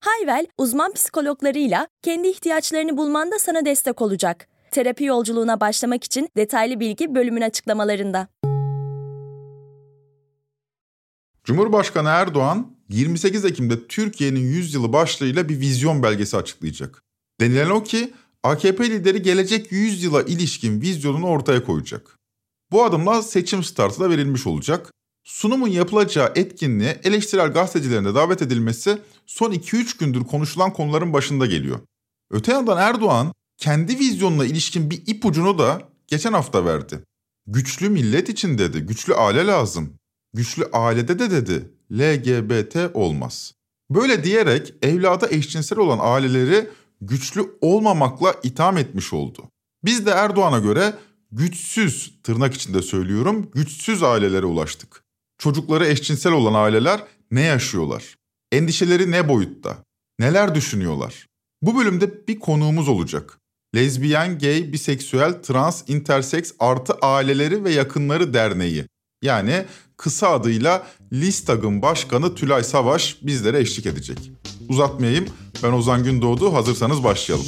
Hayvel, uzman psikologlarıyla kendi ihtiyaçlarını bulmanda sana destek olacak. Terapi yolculuğuna başlamak için detaylı bilgi bölümün açıklamalarında. Cumhurbaşkanı Erdoğan 28 Ekim'de Türkiye'nin 100 yılı başlığıyla bir vizyon belgesi açıklayacak. Denilen o ki AKP lideri gelecek 100 yıla ilişkin vizyonunu ortaya koyacak. Bu adımla seçim startı da verilmiş olacak. Sunumun yapılacağı etkinliğe eleştirel gazetecilerin de davet edilmesi son 2-3 gündür konuşulan konuların başında geliyor. Öte yandan Erdoğan kendi vizyonuna ilişkin bir ipucunu da geçen hafta verdi. Güçlü millet için dedi, güçlü aile lazım. Güçlü ailede de dedi, LGBT olmaz. Böyle diyerek evlada eşcinsel olan aileleri güçlü olmamakla itham etmiş oldu. Biz de Erdoğan'a göre güçsüz, tırnak içinde söylüyorum, güçsüz ailelere ulaştık. Çocukları eşcinsel olan aileler ne yaşıyorlar? Endişeleri ne boyutta? Neler düşünüyorlar? Bu bölümde bir konuğumuz olacak. Lezbiyen, gay, biseksüel, trans, interseks artı aileleri ve yakınları derneği. Yani kısa adıyla Listag'ın başkanı Tülay Savaş bizlere eşlik edecek. Uzatmayayım, ben Ozan Gündoğdu, hazırsanız başlayalım.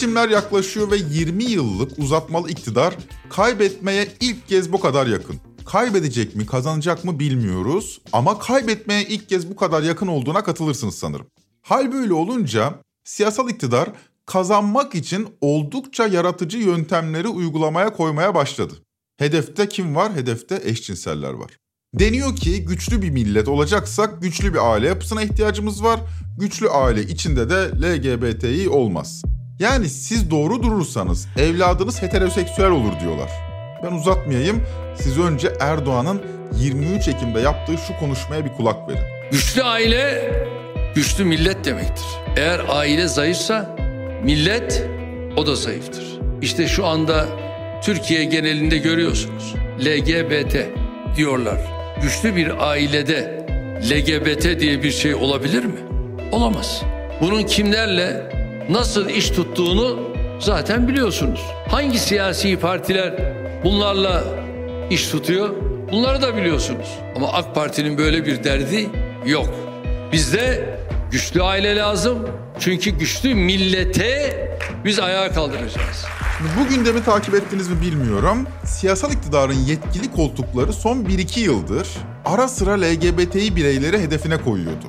Seçimler yaklaşıyor ve 20 yıllık uzatmalı iktidar kaybetmeye ilk kez bu kadar yakın. Kaybedecek mi, kazanacak mı bilmiyoruz ama kaybetmeye ilk kez bu kadar yakın olduğuna katılırsınız sanırım. Hal böyle olunca siyasal iktidar kazanmak için oldukça yaratıcı yöntemleri uygulamaya koymaya başladı. Hedefte kim var? Hedefte eşcinseller var. Deniyor ki güçlü bir millet olacaksak güçlü bir aile yapısına ihtiyacımız var. Güçlü aile içinde de LGBTİ olmaz. Yani siz doğru durursanız evladınız heteroseksüel olur diyorlar. Ben uzatmayayım. Siz önce Erdoğan'ın 23 Ekim'de yaptığı şu konuşmaya bir kulak verin. Güçlü aile güçlü millet demektir. Eğer aile zayıfsa millet o da zayıftır. İşte şu anda Türkiye genelinde görüyorsunuz. LGBT diyorlar. Güçlü bir ailede LGBT diye bir şey olabilir mi? Olamaz. Bunun kimlerle nasıl iş tuttuğunu zaten biliyorsunuz. Hangi siyasi partiler bunlarla iş tutuyor? Bunları da biliyorsunuz. Ama AK Parti'nin böyle bir derdi yok. Bizde güçlü aile lazım. Çünkü güçlü millete biz ayağa kaldıracağız. Bu gündemi takip ettiniz mi bilmiyorum. Siyasal iktidarın yetkili koltukları son 1-2 yıldır ara sıra LGBTİ bireyleri hedefine koyuyordu.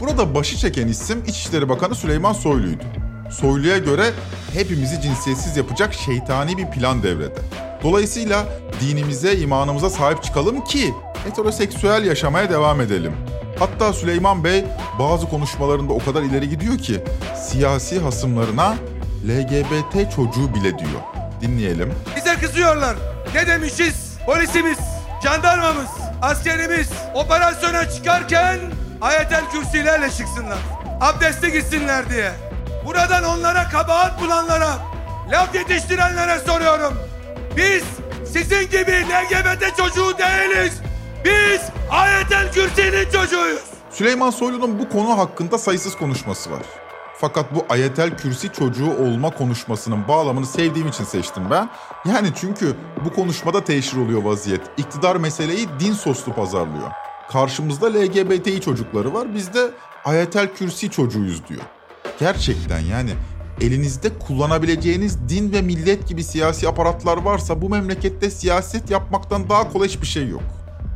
Burada başı çeken isim İçişleri Bakanı Süleyman Soylu'ydu. Soylu'ya göre hepimizi cinsiyetsiz yapacak şeytani bir plan devrede. Dolayısıyla dinimize, imanımıza sahip çıkalım ki heteroseksüel yaşamaya devam edelim. Hatta Süleyman Bey bazı konuşmalarında o kadar ileri gidiyor ki siyasi hasımlarına LGBT çocuğu bile diyor. Dinleyelim. Bize kızıyorlar. Ne demişiz? Polisimiz, jandarmamız, askerimiz operasyona çıkarken ayetel kürsilerle çıksınlar. Abdeste gitsinler diye. Buradan onlara kabahat bulanlara, laf yetiştirenlere soruyorum. Biz sizin gibi LGBT çocuğu değiliz. Biz ayetel kürsinin çocuğuyuz. Süleyman Soylu'nun bu konu hakkında sayısız konuşması var. Fakat bu ayetel kürsi çocuğu olma konuşmasının bağlamını sevdiğim için seçtim ben. Yani çünkü bu konuşmada teşhir oluyor vaziyet. İktidar meseleyi din soslu pazarlıyor. Karşımızda LGBTİ çocukları var, biz de ayetel kürsi çocuğuyuz diyor. Gerçekten yani elinizde kullanabileceğiniz din ve millet gibi siyasi aparatlar varsa bu memlekette siyaset yapmaktan daha kolay hiçbir şey yok.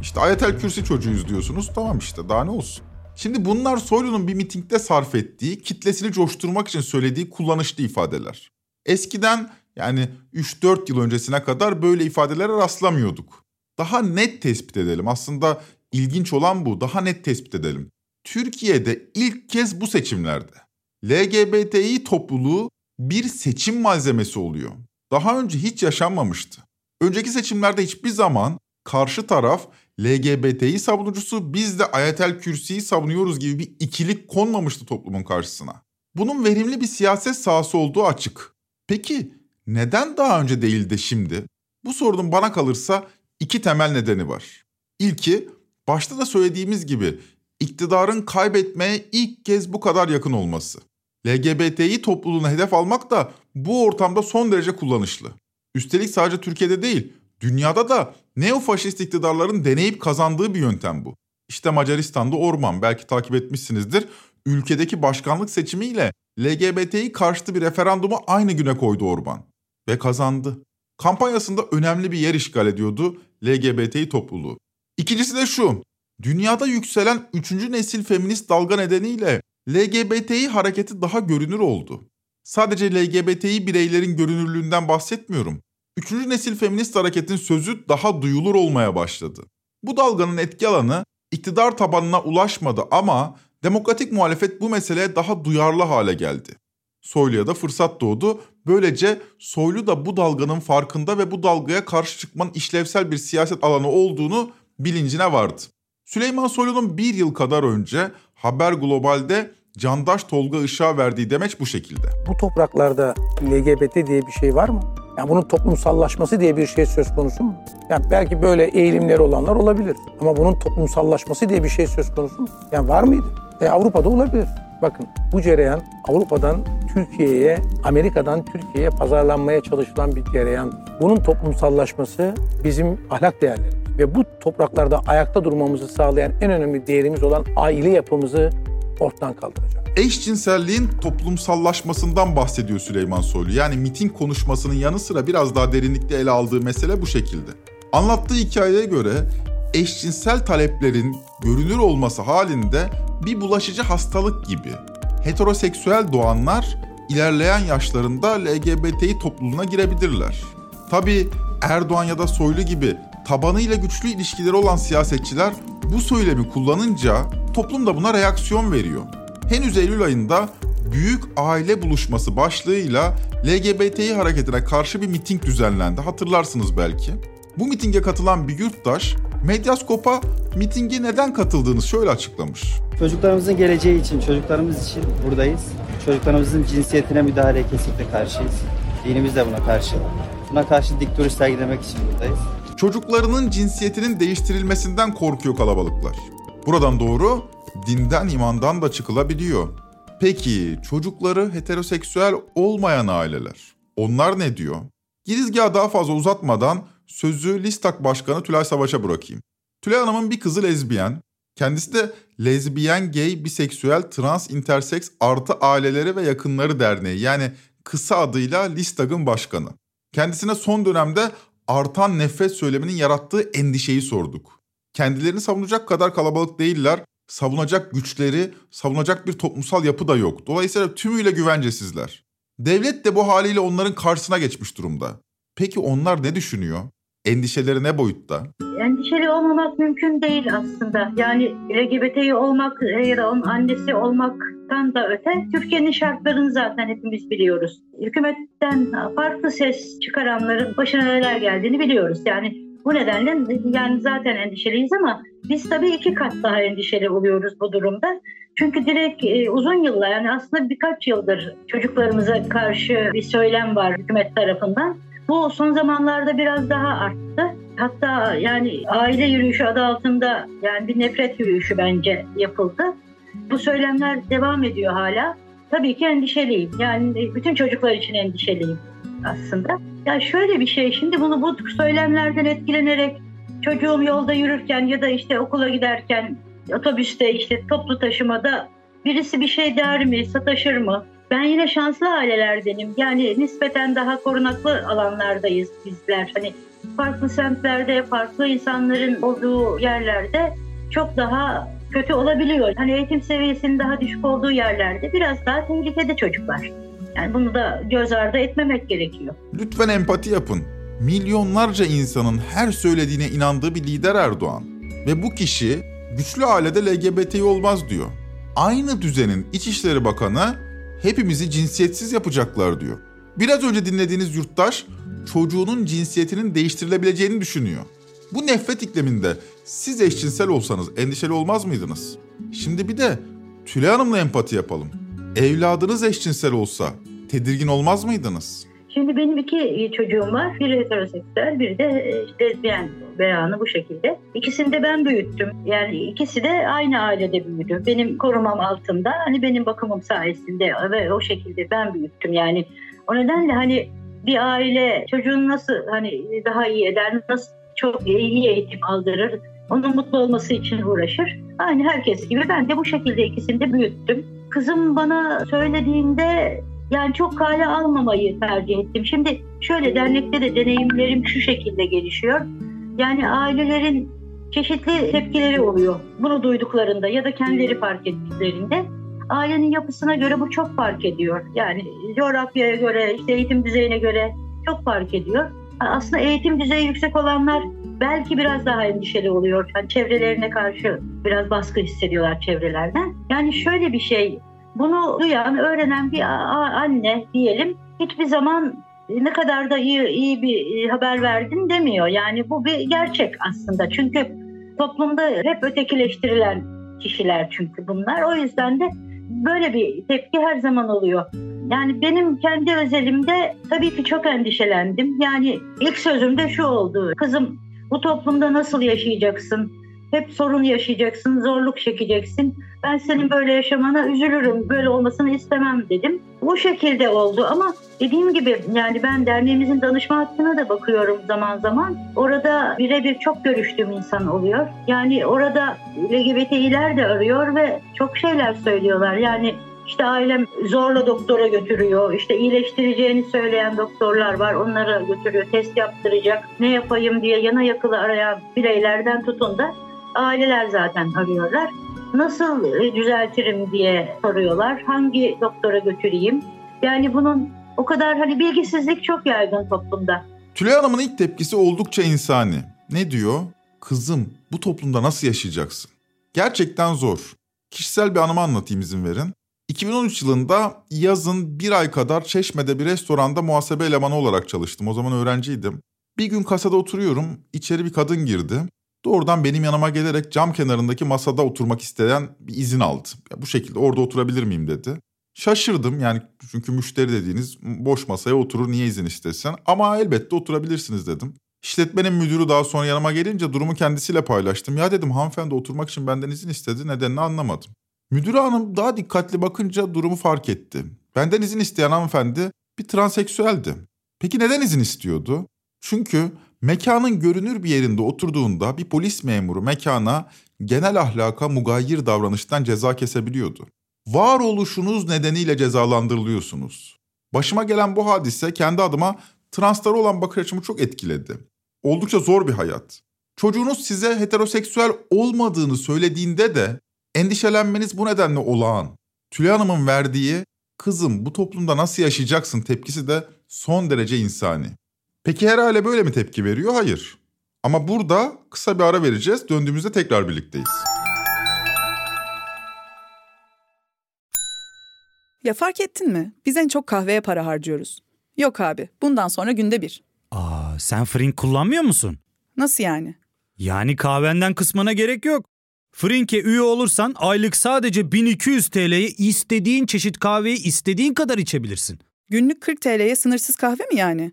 İşte ayetel kürsi çocuğuyuz diyorsunuz tamam işte daha ne olsun. Şimdi bunlar Soylu'nun bir mitingde sarf ettiği, kitlesini coşturmak için söylediği kullanışlı ifadeler. Eskiden yani 3-4 yıl öncesine kadar böyle ifadelere rastlamıyorduk. Daha net tespit edelim. Aslında ilginç olan bu. Daha net tespit edelim. Türkiye'de ilk kez bu seçimlerde LGBTİ topluluğu bir seçim malzemesi oluyor. Daha önce hiç yaşanmamıştı. Önceki seçimlerde hiçbir zaman karşı taraf LGBT'yi savunucusu biz de Ayetel Kürsi'yi savunuyoruz gibi bir ikilik konmamıştı toplumun karşısına. Bunun verimli bir siyaset sahası olduğu açık. Peki neden daha önce değil de şimdi? Bu sorunun bana kalırsa iki temel nedeni var. İlki başta da söylediğimiz gibi iktidarın kaybetmeye ilk kez bu kadar yakın olması. LGBTİ topluluğuna hedef almak da bu ortamda son derece kullanışlı. Üstelik sadece Türkiye'de değil, dünyada da neofaşist iktidarların deneyip kazandığı bir yöntem bu. İşte Macaristan'da Orman, belki takip etmişsinizdir, ülkedeki başkanlık seçimiyle LGBT'yi karşıtı bir referandumu aynı güne koydu Orban. Ve kazandı. Kampanyasında önemli bir yer işgal ediyordu LGBTİ topluluğu. İkincisi de şu, dünyada yükselen üçüncü nesil feminist dalga nedeniyle LGBTİ hareketi daha görünür oldu. Sadece LGBTİ bireylerin görünürlüğünden bahsetmiyorum. Üçüncü nesil feminist hareketin sözü daha duyulur olmaya başladı. Bu dalganın etki alanı iktidar tabanına ulaşmadı ama demokratik muhalefet bu meseleye daha duyarlı hale geldi. Soylu'ya da fırsat doğdu. Böylece Soylu da bu dalganın farkında ve bu dalgaya karşı çıkmanın işlevsel bir siyaset alanı olduğunu bilincine vardı. Süleyman Soylu'nun bir yıl kadar önce Haber Global'de Candaş Tolga Işık'a verdiği demeç bu şekilde. Bu topraklarda LGBT diye bir şey var mı? Yani bunun toplumsallaşması diye bir şey söz konusu mu? Yani belki böyle eğilimleri olanlar olabilir. Ama bunun toplumsallaşması diye bir şey söz konusu mu? Yani var mıydı? E, Avrupa'da olabilir. Bakın bu cereyan Avrupa'dan Türkiye'ye, Amerika'dan Türkiye'ye pazarlanmaya çalışılan bir cereyan. Bunun toplumsallaşması bizim ahlak değerlerimiz ve bu topraklarda ayakta durmamızı sağlayan en önemli değerimiz olan aile yapımızı ortadan kaldıracak. Eşcinselliğin toplumsallaşmasından bahsediyor Süleyman Soylu. Yani miting konuşmasının yanı sıra biraz daha derinlikli ele aldığı mesele bu şekilde. Anlattığı hikayeye göre eşcinsel taleplerin görünür olması halinde bir bulaşıcı hastalık gibi heteroseksüel doğanlar ilerleyen yaşlarında LGBTİ topluluğuna girebilirler. Tabi Erdoğan ya da Soylu gibi tabanıyla güçlü ilişkileri olan siyasetçiler bu söylemi kullanınca toplum da buna reaksiyon veriyor. Henüz Eylül ayında Büyük Aile Buluşması başlığıyla LGBTİ hareketine karşı bir miting düzenlendi. Hatırlarsınız belki. Bu mitinge katılan bir yurttaş Medyaskop'a mitinge neden katıldığını şöyle açıklamış. Çocuklarımızın geleceği için, çocuklarımız için buradayız. Çocuklarımızın cinsiyetine müdahaleye kesinlikle karşıyız. Dinimiz de buna karşı. Buna karşı dik duruş sergilemek için buradayız. Çocuklarının cinsiyetinin değiştirilmesinden korkuyor kalabalıklar. Buradan doğru dinden imandan da çıkılabiliyor. Peki çocukları heteroseksüel olmayan aileler onlar ne diyor? Girizgahı daha fazla uzatmadan sözü Listak Başkanı Tülay Savaş'a bırakayım. Tülay Hanım'ın bir kızı lezbiyen, kendisi de Lezbiyen, Gay, Biseksüel, Trans, Interseks Artı Aileleri ve Yakınları Derneği yani kısa adıyla Listag'ın başkanı. Kendisine son dönemde artan nefret söyleminin yarattığı endişeyi sorduk. Kendilerini savunacak kadar kalabalık değiller, savunacak güçleri, savunacak bir toplumsal yapı da yok. Dolayısıyla tümüyle güvencesizler. Devlet de bu haliyle onların karşısına geçmiş durumda. Peki onlar ne düşünüyor? Endişeleri ne boyutta? Endişeli olmamak mümkün değil aslında. Yani LGBT'yi olmak ya da onun annesi olmaktan da öte Türkiye'nin şartlarını zaten hepimiz biliyoruz. Hükümetten farklı ses çıkaranların başına neler geldiğini biliyoruz. Yani bu nedenle yani zaten endişeliyiz ama biz tabii iki kat daha endişeli oluyoruz bu durumda. Çünkü direkt e, uzun yıllar yani aslında birkaç yıldır çocuklarımıza karşı bir söylem var hükümet tarafından. Bu son zamanlarda biraz daha arttı. Hatta yani aile yürüyüşü adı altında yani bir nefret yürüyüşü bence yapıldı. Bu söylemler devam ediyor hala. Tabii ki endişeliyim. Yani bütün çocuklar için endişeliyim aslında. Ya şöyle bir şey şimdi bunu bu söylemlerden etkilenerek çocuğum yolda yürürken ya da işte okula giderken otobüste işte toplu taşımada birisi bir şey der mi, sataşır mı? Ben yine şanslı ailelerdenim. Yani nispeten daha korunaklı alanlardayız bizler. Hani farklı semtlerde, farklı insanların olduğu yerlerde çok daha kötü olabiliyor. Hani eğitim seviyesinin daha düşük olduğu yerlerde biraz daha tehlikede çocuklar. Yani bunu da göz ardı etmemek gerekiyor. Lütfen empati yapın. Milyonlarca insanın her söylediğine inandığı bir lider Erdoğan. Ve bu kişi güçlü ailede LGBT olmaz diyor. Aynı düzenin İçişleri Bakanı hepimizi cinsiyetsiz yapacaklar diyor. Biraz önce dinlediğiniz yurttaş çocuğunun cinsiyetinin değiştirilebileceğini düşünüyor. Bu nefret ikliminde siz eşcinsel olsanız endişeli olmaz mıydınız? Şimdi bir de Tülay Hanım'la empati yapalım. Evladınız eşcinsel olsa tedirgin olmaz mıydınız? Şimdi benim iki çocuğum var. Biri heteroseksüel, biri de e, lezbiyen beyanı bu şekilde. İkisini de ben büyüttüm. Yani ikisi de aynı ailede büyüdü. Benim korumam altında. Hani benim bakımım sayesinde ve o şekilde ben büyüttüm. Yani o nedenle hani bir aile çocuğun nasıl hani daha iyi eder, nasıl çok iyi eğitim aldırır, onun mutlu olması için uğraşır. Aynı herkes gibi ben de bu şekilde ikisini de büyüttüm. Kızım bana söylediğinde yani çok kale almamayı tercih ettim. Şimdi şöyle dernekte de deneyimlerim şu şekilde gelişiyor. Yani ailelerin çeşitli tepkileri oluyor. Bunu duyduklarında ya da kendileri fark ettiklerinde ailenin yapısına göre bu çok fark ediyor. Yani coğrafyaya göre, işte eğitim düzeyine göre çok fark ediyor. Aslında eğitim düzeyi yüksek olanlar belki biraz daha endişeli oluyor. Yani çevrelerine karşı biraz baskı hissediyorlar çevrelerden. Yani şöyle bir şey, bunu duyan, öğrenen bir anne diyelim hiçbir zaman ne kadar da iyi, iyi bir e, haber verdin demiyor. Yani bu bir gerçek aslında. Çünkü toplumda hep ötekileştirilen kişiler çünkü bunlar. O yüzden de böyle bir tepki her zaman oluyor. Yani benim kendi özelimde tabii ki çok endişelendim. Yani ilk sözüm de şu oldu. Kızım bu toplumda nasıl yaşayacaksın? Hep sorun yaşayacaksın, zorluk çekeceksin. Ben senin böyle yaşamana üzülürüm, böyle olmasını istemem dedim. Bu şekilde oldu ama dediğim gibi yani ben derneğimizin danışma hattına da bakıyorum zaman zaman. Orada birebir çok görüştüğüm insan oluyor. Yani orada LGBT'ler de arıyor ve çok şeyler söylüyorlar. Yani işte ailem zorla doktora götürüyor. İşte iyileştireceğini söyleyen doktorlar var. Onlara götürüyor. Test yaptıracak. Ne yapayım diye yana yakılı arayan bireylerden tutun da aileler zaten arıyorlar. Nasıl e, düzeltirim diye soruyorlar. Hangi doktora götüreyim? Yani bunun o kadar hani bilgisizlik çok yaygın toplumda. Tülay Hanım'ın ilk tepkisi oldukça insani. Ne diyor? Kızım bu toplumda nasıl yaşayacaksın? Gerçekten zor. Kişisel bir anımı anlatayım izin verin. 2013 yılında yazın bir ay kadar Çeşme'de bir restoranda muhasebe elemanı olarak çalıştım. O zaman öğrenciydim. Bir gün kasada oturuyorum. İçeri bir kadın girdi. Doğrudan benim yanıma gelerek cam kenarındaki masada oturmak isteyen bir izin aldı. Ya bu şekilde orada oturabilir miyim dedi. Şaşırdım yani çünkü müşteri dediğiniz boş masaya oturur niye izin istesen. Ama elbette oturabilirsiniz dedim. İşletmenin müdürü daha sonra yanıma gelince durumu kendisiyle paylaştım. Ya dedim hanımefendi oturmak için benden izin istedi nedenini anlamadım. Müdür hanım daha dikkatli bakınca durumu fark etti. Benden izin isteyen hanımefendi bir transseksüeldi. Peki neden izin istiyordu? Çünkü mekanın görünür bir yerinde oturduğunda bir polis memuru mekana genel ahlaka mugayir davranıştan ceza kesebiliyordu. Varoluşunuz nedeniyle cezalandırılıyorsunuz. Başıma gelen bu hadise kendi adıma translara olan bakış açımı çok etkiledi. Oldukça zor bir hayat. Çocuğunuz size heteroseksüel olmadığını söylediğinde de endişelenmeniz bu nedenle olağan. Tülay Hanım'ın verdiği kızım bu toplumda nasıl yaşayacaksın tepkisi de son derece insani. Peki her aile böyle mi tepki veriyor? Hayır. Ama burada kısa bir ara vereceğiz. Döndüğümüzde tekrar birlikteyiz. Ya fark ettin mi? Biz en çok kahveye para harcıyoruz. Yok abi, bundan sonra günde bir. Aa, sen Frink kullanmıyor musun? Nasıl yani? Yani kahvenden kısmına gerek yok. Frink'e üye olursan aylık sadece 1200 TL'ye istediğin çeşit kahveyi istediğin kadar içebilirsin. Günlük 40 TL'ye sınırsız kahve mi yani?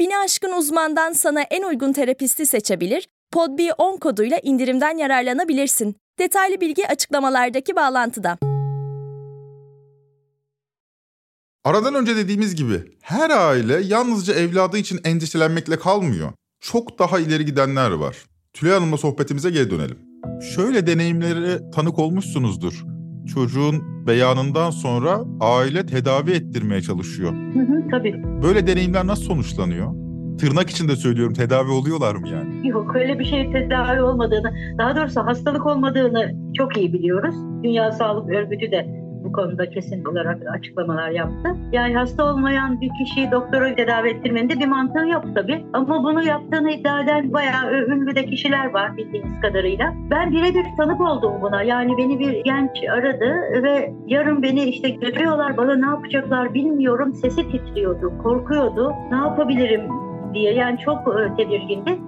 Bini aşkın uzmandan sana en uygun terapisti seçebilir, podb10 koduyla indirimden yararlanabilirsin. Detaylı bilgi açıklamalardaki bağlantıda. Aradan önce dediğimiz gibi her aile yalnızca evladı için endişelenmekle kalmıyor. Çok daha ileri gidenler var. Tülay Hanım'la sohbetimize geri dönelim. Şöyle deneyimlere tanık olmuşsunuzdur. Çocuğun beyanından sonra aile tedavi ettirmeye çalışıyor. Hı hı, tabii. Böyle deneyimler nasıl sonuçlanıyor? Tırnak içinde söylüyorum tedavi oluyorlar mı yani? Yok öyle bir şey tedavi olmadığını, daha doğrusu hastalık olmadığını çok iyi biliyoruz. Dünya Sağlık Örgütü de bu konuda kesin olarak açıklamalar yaptı. Yani hasta olmayan bir kişiyi doktora tedavi ettirmenin de bir mantığı yok tabii. Ama bunu yaptığını iddia eden bayağı ünlü de kişiler var bildiğiniz kadarıyla. Ben birebir tanık oldum buna. Yani beni bir genç aradı ve yarın beni işte götürüyorlar bana ne yapacaklar bilmiyorum. Sesi titriyordu, korkuyordu. Ne yapabilirim diye yani çok e, tedirgindi.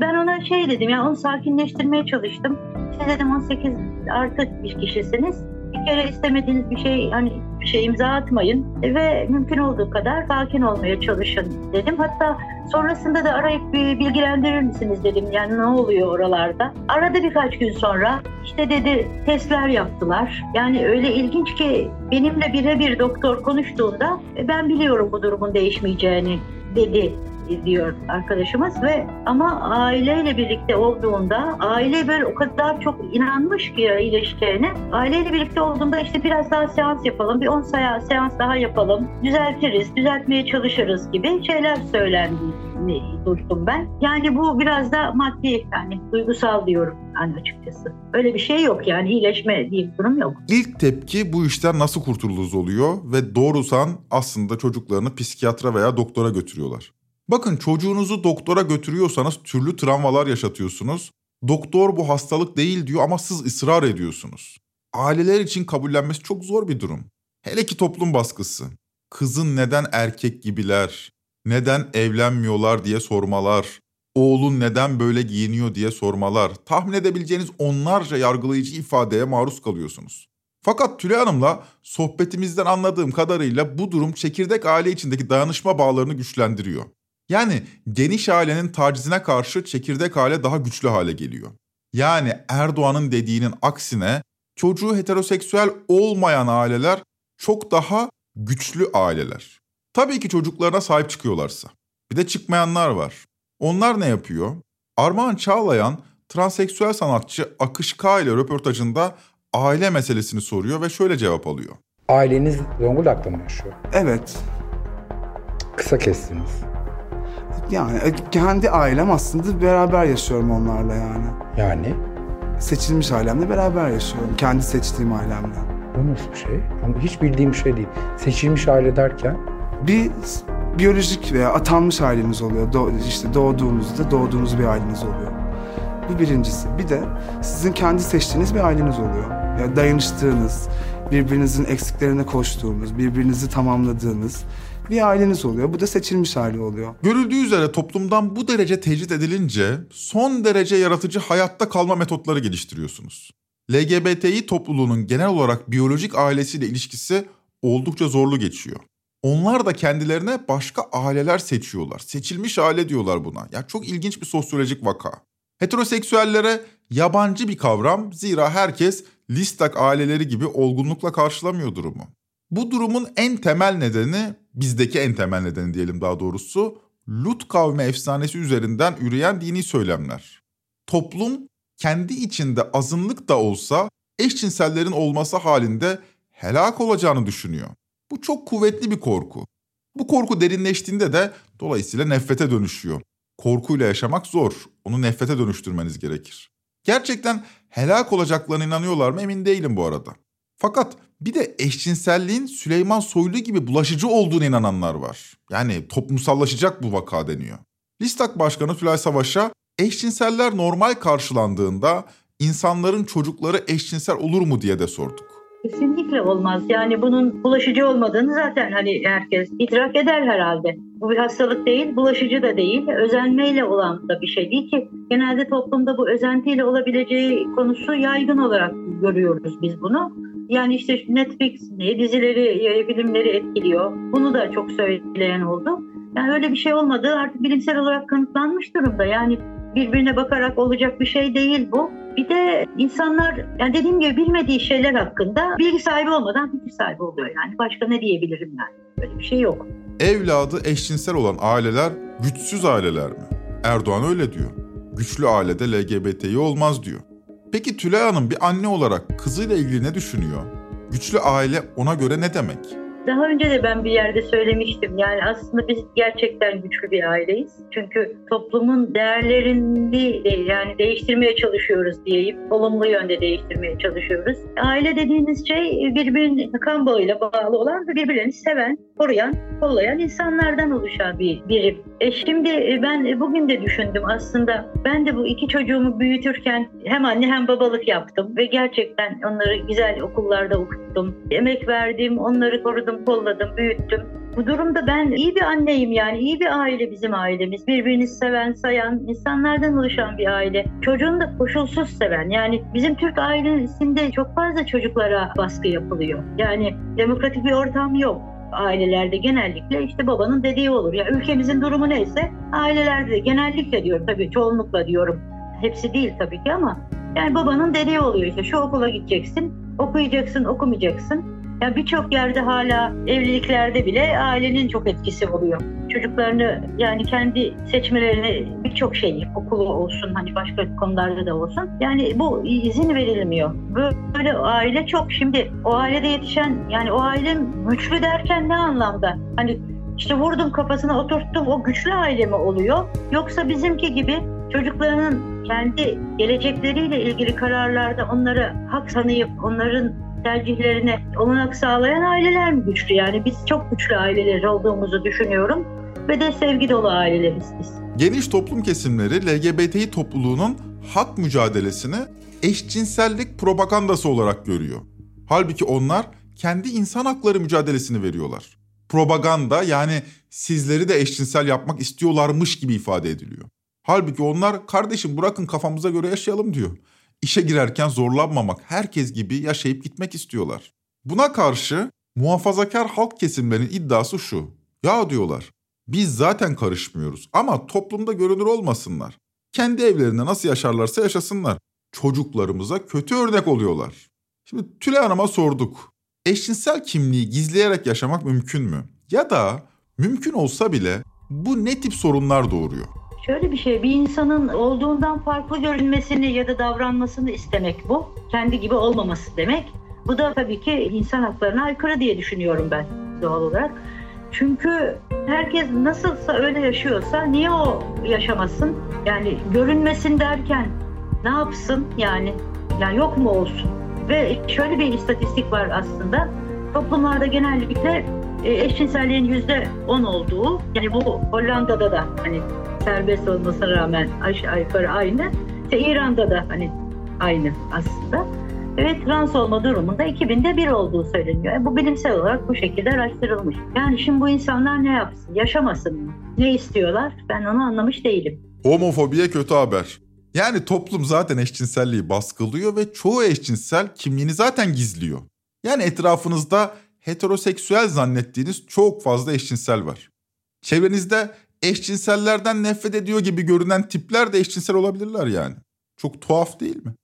Ben ona şey dedim ya onu sakinleştirmeye çalıştım. Siz dedim 18 artık bir kişisiniz bir kere istemediğiniz bir şey hani bir şey imza atmayın ve mümkün olduğu kadar sakin olmaya çalışın dedim. Hatta sonrasında da arayıp bir bilgilendirir misiniz dedim. Yani ne oluyor oralarda? Aradı birkaç gün sonra işte dedi testler yaptılar. Yani öyle ilginç ki benimle birebir doktor konuştuğunda e, ben biliyorum bu durumun değişmeyeceğini dedi diyor arkadaşımız ve ama aileyle birlikte olduğunda aile böyle o kadar çok inanmış ki iyileşeceğine aileyle birlikte olduğunda işte biraz daha seans yapalım bir 10 seans, daha yapalım düzeltiriz düzeltmeye çalışırız gibi şeyler söylendi duydum ben. Yani bu biraz da maddi yani duygusal diyorum yani açıkçası. Öyle bir şey yok yani iyileşme diye bir durum yok. İlk tepki bu işten nasıl kurtuluruz oluyor ve doğrusan aslında çocuklarını psikiyatra veya doktora götürüyorlar. Bakın çocuğunuzu doktora götürüyorsanız türlü travmalar yaşatıyorsunuz. Doktor bu hastalık değil diyor ama siz ısrar ediyorsunuz. Aileler için kabullenmesi çok zor bir durum. Hele ki toplum baskısı. Kızın neden erkek gibiler, neden evlenmiyorlar diye sormalar, oğlun neden böyle giyiniyor diye sormalar, tahmin edebileceğiniz onlarca yargılayıcı ifadeye maruz kalıyorsunuz. Fakat Tülay Hanım'la sohbetimizden anladığım kadarıyla bu durum çekirdek aile içindeki dayanışma bağlarını güçlendiriyor. Yani geniş ailenin tacizine karşı çekirdek aile daha güçlü hale geliyor. Yani Erdoğan'ın dediğinin aksine çocuğu heteroseksüel olmayan aileler çok daha güçlü aileler. Tabii ki çocuklarına sahip çıkıyorlarsa. Bir de çıkmayanlar var. Onlar ne yapıyor? Armağan Çağlayan transseksüel sanatçı Akış K ile röportajında aile meselesini soruyor ve şöyle cevap alıyor. Aileniz Zonguldak'ta mı yaşıyor? Evet. Kısa kestiniz. Yani e, kendi ailem aslında beraber yaşıyorum onlarla yani. Yani? Seçilmiş ailemle beraber yaşıyorum. Kendi seçtiğim ailemle. Bu nasıl bir şey? Hiç bildiğim bir şey değil. Seçilmiş aile derken? Bir biyolojik veya atanmış aileniz oluyor. Do işte doğduğunuzda doğduğunuz bir aileniz oluyor. Bu birincisi. Bir de sizin kendi seçtiğiniz bir aileniz oluyor. Yani dayanıştığınız, birbirinizin eksiklerine koştuğunuz, birbirinizi tamamladığınız bir aileniz oluyor. Bu da seçilmiş aile oluyor. Görüldüğü üzere toplumdan bu derece tecrit edilince son derece yaratıcı hayatta kalma metotları geliştiriyorsunuz. LGBTİ topluluğunun genel olarak biyolojik ailesiyle ilişkisi oldukça zorlu geçiyor. Onlar da kendilerine başka aileler seçiyorlar. Seçilmiş aile diyorlar buna. Ya çok ilginç bir sosyolojik vaka. Heteroseksüellere yabancı bir kavram zira herkes listak aileleri gibi olgunlukla karşılamıyor durumu. Bu durumun en temel nedeni, bizdeki en temel nedeni diyelim daha doğrusu, Lut kavmi efsanesi üzerinden üreyen dini söylemler. Toplum kendi içinde azınlık da olsa eşcinsellerin olması halinde helak olacağını düşünüyor. Bu çok kuvvetli bir korku. Bu korku derinleştiğinde de dolayısıyla nefrete dönüşüyor. Korkuyla yaşamak zor. Onu nefrete dönüştürmeniz gerekir. Gerçekten helak olacaklarına inanıyorlar mı emin değilim bu arada. Fakat bir de eşcinselliğin Süleyman Soylu gibi bulaşıcı olduğuna inananlar var. Yani toplumsallaşacak bu vaka deniyor. Listak Başkanı Tülay Savaş'a eşcinseller normal karşılandığında insanların çocukları eşcinsel olur mu diye de sorduk. Kesinlikle olmaz. Yani bunun bulaşıcı olmadığını zaten hani herkes idrak eder herhalde. Bu bir hastalık değil, bulaşıcı da değil, özenmeyle olan da bir şey değil ki. Genelde toplumda bu özentiyle olabileceği konusu yaygın olarak görüyoruz biz bunu. Yani işte Netflix dizileri, filmleri etkiliyor. Bunu da çok söyleyen oldu. Yani öyle bir şey olmadığı artık bilimsel olarak kanıtlanmış durumda. Yani birbirine bakarak olacak bir şey değil bu. Bir de insanlar yani dediğim gibi bilmediği şeyler hakkında bilgi sahibi olmadan fikir sahibi oluyor yani. Başka ne diyebilirim ben? Böyle bir şey yok. Evladı eşcinsel olan aileler güçsüz aileler mi? Erdoğan öyle diyor. Güçlü ailede LGBT'yi olmaz diyor. Peki Tülay Hanım bir anne olarak kızıyla ilgili ne düşünüyor? Güçlü aile ona göre ne demek? Daha önce de ben bir yerde söylemiştim. Yani aslında biz gerçekten güçlü bir aileyiz. Çünkü toplumun değerlerini yani değiştirmeye çalışıyoruz diyeyim. Olumlu yönde değiştirmeye çalışıyoruz. Aile dediğiniz şey birbirinin kan bağıyla bağlı olan ve birbirlerini seven, koruyan, kollayan insanlardan oluşan bir birim. E şimdi ben bugün de düşündüm aslında. Ben de bu iki çocuğumu büyütürken hem anne hem babalık yaptım ve gerçekten onları güzel okullarda okuttum. Emek verdim, onları korudum, kolladım, büyüttüm. Bu durumda ben iyi bir anneyim yani iyi bir aile bizim ailemiz. Birbirini seven, sayan, insanlardan oluşan bir aile. Çocuğunu da koşulsuz seven. Yani bizim Türk ailesinde çok fazla çocuklara baskı yapılıyor. Yani demokratik bir ortam yok ailelerde genellikle işte babanın dediği olur. Ya ülkemizin durumu neyse ailelerde de genellikle diyorum tabii çoğunlukla diyorum. Hepsi değil tabii ki ama yani babanın dediği oluyor işte şu okula gideceksin, okuyacaksın, okumayacaksın. Ya birçok yerde hala evliliklerde bile ailenin çok etkisi oluyor. Çocuklarını yani kendi seçmelerini birçok şey okulu olsun hani başka konularda da olsun. Yani bu izin verilmiyor. Böyle aile çok şimdi o ailede yetişen yani o aile güçlü derken ne anlamda? Hani işte vurdum kafasına oturttum o güçlü aile mi oluyor? Yoksa bizimki gibi çocuklarının kendi gelecekleriyle ilgili kararlarda onlara hak tanıyıp onların tercihlerine olanak sağlayan aileler mi güçlü? Yani biz çok güçlü aileler olduğumuzu düşünüyorum ve de sevgi dolu aileleriz biz. Geniş toplum kesimleri LGBTİ topluluğunun hak mücadelesini eşcinsellik propagandası olarak görüyor. Halbuki onlar kendi insan hakları mücadelesini veriyorlar. Propaganda yani sizleri de eşcinsel yapmak istiyorlarmış gibi ifade ediliyor. Halbuki onlar kardeşim bırakın kafamıza göre yaşayalım diyor. İşe girerken zorlanmamak, herkes gibi yaşayıp gitmek istiyorlar. Buna karşı muhafazakar halk kesimlerinin iddiası şu. Ya diyorlar, biz zaten karışmıyoruz ama toplumda görünür olmasınlar. Kendi evlerinde nasıl yaşarlarsa yaşasınlar. Çocuklarımıza kötü örnek oluyorlar. Şimdi Tülay Hanım'a sorduk. Eşcinsel kimliği gizleyerek yaşamak mümkün mü? Ya da mümkün olsa bile bu ne tip sorunlar doğuruyor? Şöyle bir şey, bir insanın olduğundan farklı görünmesini ya da davranmasını istemek bu. Kendi gibi olmaması demek. Bu da tabii ki insan haklarına aykırı diye düşünüyorum ben doğal olarak. Çünkü herkes nasılsa öyle yaşıyorsa niye o yaşamasın? Yani görünmesin derken ne yapsın yani? Yani yok mu olsun? Ve şöyle bir istatistik var aslında. Toplumlarda genellikle eşcinselliğin yüzde on olduğu, yani bu Hollanda'da da hani serbest olmasına rağmen aşağı yukarı aynı. İşte İran'da da hani aynı aslında. Ve trans olma durumunda 2000'de bir olduğu söyleniyor. Yani bu bilimsel olarak bu şekilde araştırılmış. Yani şimdi bu insanlar ne yapsın? Yaşamasın mı? Ne istiyorlar? Ben onu anlamış değilim. Homofobiye kötü haber. Yani toplum zaten eşcinselliği baskılıyor ve çoğu eşcinsel kimliğini zaten gizliyor. Yani etrafınızda heteroseksüel zannettiğiniz çok fazla eşcinsel var. Çevrenizde eşcinsellerden nefret ediyor gibi görünen tipler de eşcinsel olabilirler yani. Çok tuhaf değil mi?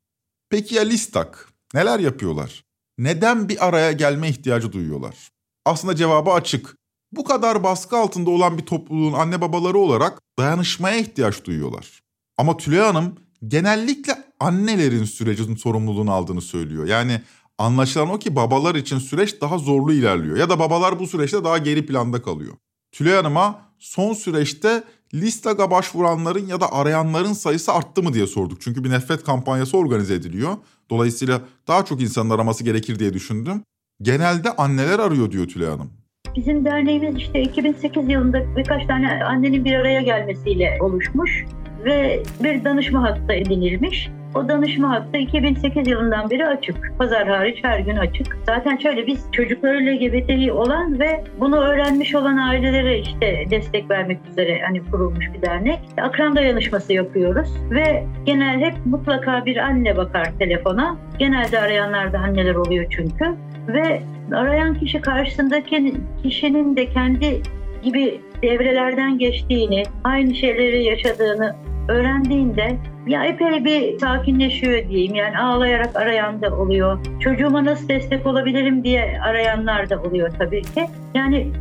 Peki ya Listak? Neler yapıyorlar? Neden bir araya gelme ihtiyacı duyuyorlar? Aslında cevabı açık. Bu kadar baskı altında olan bir topluluğun anne babaları olarak dayanışmaya ihtiyaç duyuyorlar. Ama Tülay Hanım genellikle annelerin sürecin sorumluluğunu aldığını söylüyor. Yani anlaşılan o ki babalar için süreç daha zorlu ilerliyor. Ya da babalar bu süreçte daha geri planda kalıyor. Tülay Hanım'a son süreçte Listag'a başvuranların ya da arayanların sayısı arttı mı diye sorduk. Çünkü bir nefret kampanyası organize ediliyor. Dolayısıyla daha çok insanın araması gerekir diye düşündüm. Genelde anneler arıyor diyor Tülay Hanım. Bizim derneğimiz işte 2008 yılında birkaç tane annenin bir araya gelmesiyle oluşmuş ve bir danışma hattı edinilmiş. O danışma hattı 2008 yılından beri açık. Pazar hariç her gün açık. Zaten şöyle biz çocukları LGBTİ olan ve bunu öğrenmiş olan ailelere işte destek vermek üzere hani kurulmuş bir dernek. Akran dayanışması yapıyoruz ve genel hep mutlaka bir anne bakar telefona. Genelde arayanlar da anneler oluyor çünkü. Ve arayan kişi karşısındaki kişinin de kendi gibi devrelerden geçtiğini, aynı şeyleri yaşadığını öğrendiğinde ya epey bir sakinleşiyor diyeyim. Yani ağlayarak arayan da oluyor. Çocuğuma nasıl destek olabilirim diye arayanlar da oluyor tabii ki. Yani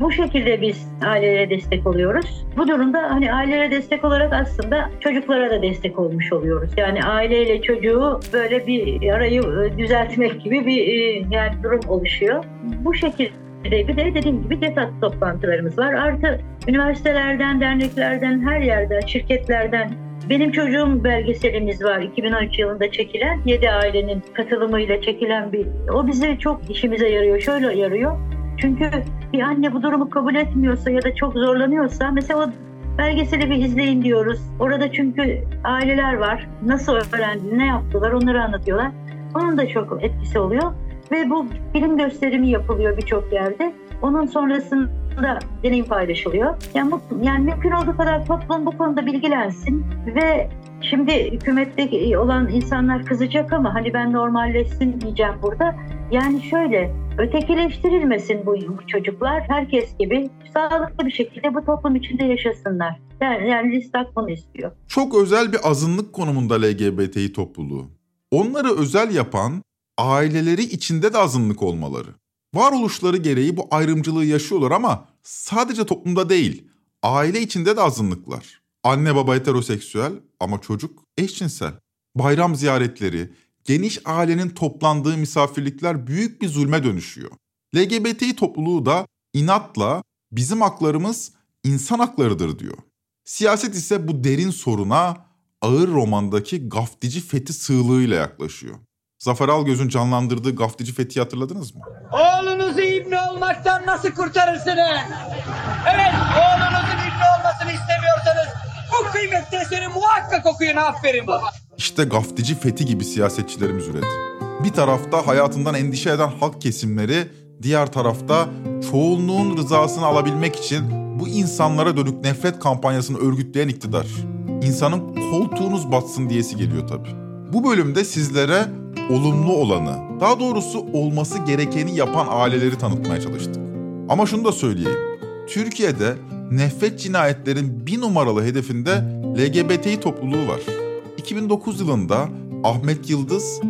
bu şekilde biz ailelere destek oluyoruz. Bu durumda hani ailelere destek olarak aslında çocuklara da destek olmuş oluyoruz. Yani aileyle çocuğu böyle bir arayı düzeltmek gibi bir yani durum oluşuyor. Bu şekilde Bir de dediğim gibi DETAT toplantılarımız var. Artı üniversitelerden, derneklerden, her yerden, şirketlerden benim çocuğum belgeselimiz var 2013 yılında çekilen 7 ailenin katılımıyla çekilen bir o bize çok işimize yarıyor şöyle yarıyor çünkü bir anne bu durumu kabul etmiyorsa ya da çok zorlanıyorsa mesela o belgeseli bir izleyin diyoruz. Orada çünkü aileler var. Nasıl öğrendi, ne yaptılar onları anlatıyorlar. Onun da çok etkisi oluyor. Ve bu film gösterimi yapılıyor birçok yerde. Onun sonrasında deneyim paylaşılıyor. Yani, bu, yani mümkün olduğu kadar toplum bu konuda bilgilensin ve şimdi hükümette olan insanlar kızacak ama hani ben normalleşsin diyeceğim burada. Yani şöyle ötekileştirilmesin bu çocuklar. Herkes gibi sağlıklı bir şekilde bu toplum içinde yaşasınlar. Yani, yani Listak bunu istiyor. Çok özel bir azınlık konumunda LGBTİ topluluğu. Onları özel yapan aileleri içinde de azınlık olmaları. Varoluşları gereği bu ayrımcılığı yaşıyorlar ama sadece toplumda değil, aile içinde de azınlıklar. Anne baba heteroseksüel ama çocuk eşcinsel. Bayram ziyaretleri, geniş ailenin toplandığı misafirlikler büyük bir zulme dönüşüyor. LGBTİ topluluğu da inatla bizim haklarımız insan haklarıdır diyor. Siyaset ise bu derin soruna ağır romandaki gaftici fethi sığlığıyla yaklaşıyor. Zafer Algöz'ün canlandırdığı gaftici Fethi'yi hatırladınız mı? Oğlunuzu ibne olmaktan nasıl kurtarırsınız? Evet, oğlunuzun ibne olmasını istemiyorsanız bu kıymetli eseri muhakkak okuyun aferin baba. İşte gaftici Fethi gibi siyasetçilerimiz üredi. Bir tarafta hayatından endişe eden halk kesimleri, diğer tarafta çoğunluğun rızasını alabilmek için bu insanlara dönük nefret kampanyasını örgütleyen iktidar. İnsanın koltuğunuz batsın diyesi geliyor tabii. Bu bölümde sizlere olumlu olanı, daha doğrusu olması gerekeni yapan aileleri tanıtmaya çalıştık. Ama şunu da söyleyeyim. Türkiye'de nefret cinayetlerin bir numaralı hedefinde LGBTİ topluluğu var. 2009 yılında Ahmet Yıldız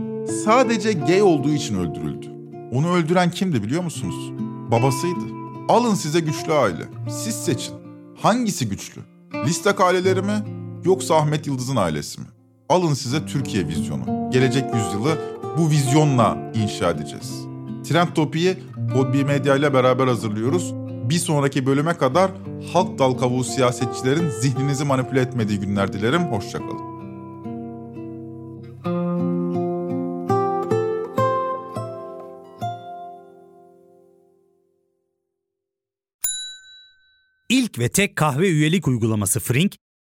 sadece gay olduğu için öldürüldü. Onu öldüren kimdi biliyor musunuz? Babasıydı. Alın size güçlü aile. Siz seçin. Hangisi güçlü? Listak aileleri mi yoksa Ahmet Yıldız'ın ailesi mi? Alın size Türkiye vizyonu. Gelecek yüzyılı bu vizyonla inşa edeceğiz. Trend Topi'yi Podbi Medya ile beraber hazırlıyoruz. Bir sonraki bölüme kadar halk dal kavuğu siyasetçilerin zihninizi manipüle etmediği günler dilerim. Hoşçakalın. İlk ve tek kahve üyelik uygulaması Frink,